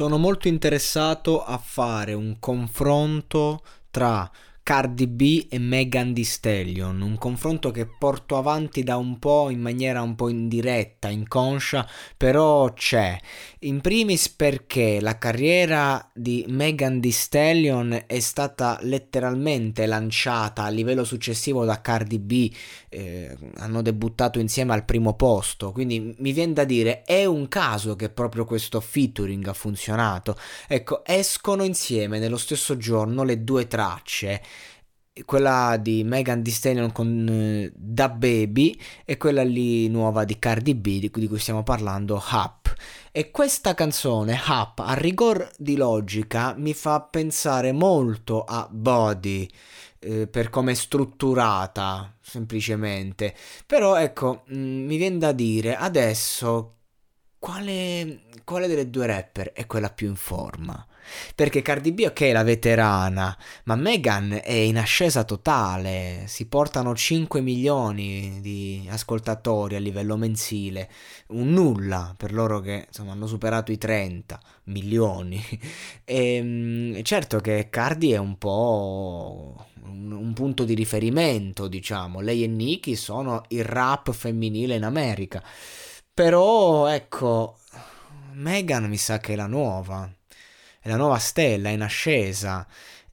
Sono molto interessato a fare un confronto tra Cardi B e Megan Thee Stallion, un confronto che porto avanti da un po' in maniera un po' indiretta, inconscia, però c'è. In primis perché la carriera di Megan Thee Stallion è stata letteralmente lanciata a livello successivo da Cardi B, eh, hanno debuttato insieme al primo posto, quindi mi viene da dire è un caso che proprio questo featuring ha funzionato. Ecco, escono insieme nello stesso giorno le due tracce quella di Megan Thee Stallion con uh, Da Baby e quella lì nuova di Cardi B di cui, stiamo parlando Up e questa canzone Up a rigor di logica mi fa pensare molto a Body eh, per come è strutturata semplicemente. Però ecco mh, mm, mi viene da dire adesso quale, quale delle due rapper è quella più in forma perché Cardi B, ok, è la veterana, ma Megan è in ascesa totale. Si portano 5 milioni di ascoltatori a livello mensile. Un nulla per loro che insomma, hanno superato i 30 milioni. E, ehm, certo che Cardi è un po' un, un punto di riferimento, diciamo. Lei e Nicki sono il rap femminile in America. Però, ecco, Megan mi sa che è la nuova è la nuova stella in ascesa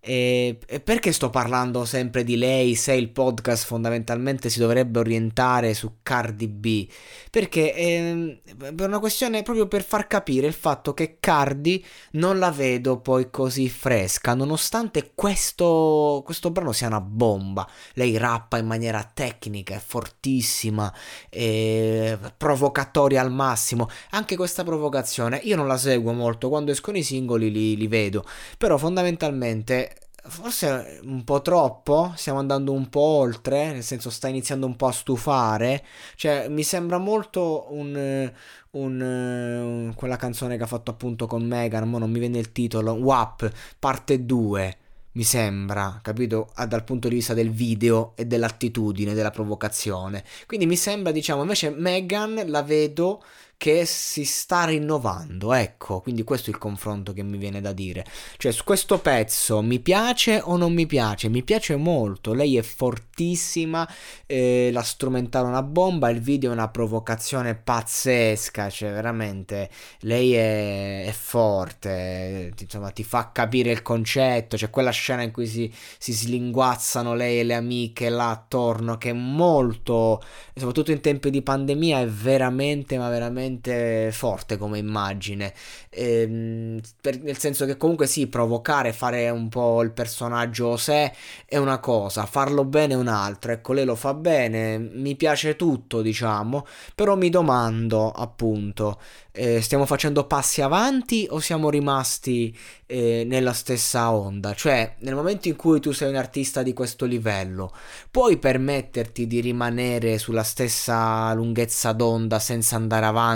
e, perché sto parlando sempre di lei se il podcast fondamentalmente si dovrebbe orientare su Cardi B? Perché eh, per una questione proprio per far capire il fatto che Cardi non la vedo poi così fresca, nonostante questo, questo brano sia una bomba. Lei rappa in maniera tecnica, è fortissima, è provocatoria al massimo. Anche questa provocazione io non la seguo molto, quando escono i singoli li, li vedo, però fondamentalmente forse un po' troppo, stiamo andando un po' oltre, nel senso sta iniziando un po' a stufare, cioè mi sembra molto un, un, un quella canzone che ha fatto appunto con Megan, ma non mi viene il titolo, WAP, parte 2 mi sembra, capito? Ah, dal punto di vista del video e dell'attitudine, della provocazione. Quindi mi sembra, diciamo, invece Megan la vedo che si sta rinnovando, ecco, quindi questo è il confronto che mi viene da dire. Cioè, su questo pezzo mi piace o non mi piace? Mi piace molto, lei è fortissima, eh, la strumentale è una bomba, il video è una provocazione pazzesca, cioè veramente lei è, è forte, insomma ti fa capire il concetto, c'è quella scena in cui si, si slinguazzano lei e le amiche là attorno che è molto, soprattutto in tempi di pandemia, è veramente, ma veramente veramente forte come immagine. Ehm, per, nel senso che comunque sì, provocare, fare un po' il personaggio sé è una cosa, farlo bene è un'altra. Ecco, lei lo fa bene, mi piace tutto, diciamo, però mi domando appunto, eh, stiamo facendo passi avanti o siamo rimasti eh, nella stessa onda? Cioè, nel momento in cui tu sei un artista di questo livello, puoi permetterti di rimanere sulla stessa lunghezza d'onda senza andare avanti,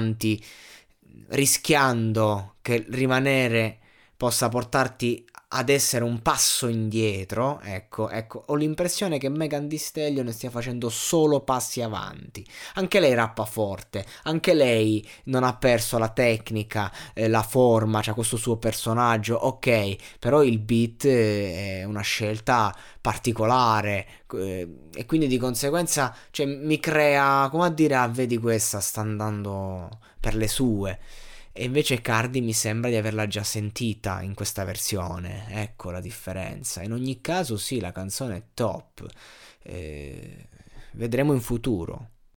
rischiando che rimanere possa portarti ad essere un passo indietro, ecco, ecco, ho l'impressione che Megan Thee Stallion stia facendo solo passi avanti. Anche lei rappa forte, anche lei non ha perso la tecnica, eh, la forma, c'ha questo suo personaggio, ok, però il beat eh, è una scelta particolare eh, e quindi di conseguenza cioè, mi crea, come a dire, ah, vedi questa sta andando per le sue. E invece Cardi mi sembra di averla già sentita in questa versione. Ecco la differenza. In ogni caso, sì, la canzone è top. Eh, vedremo in futuro.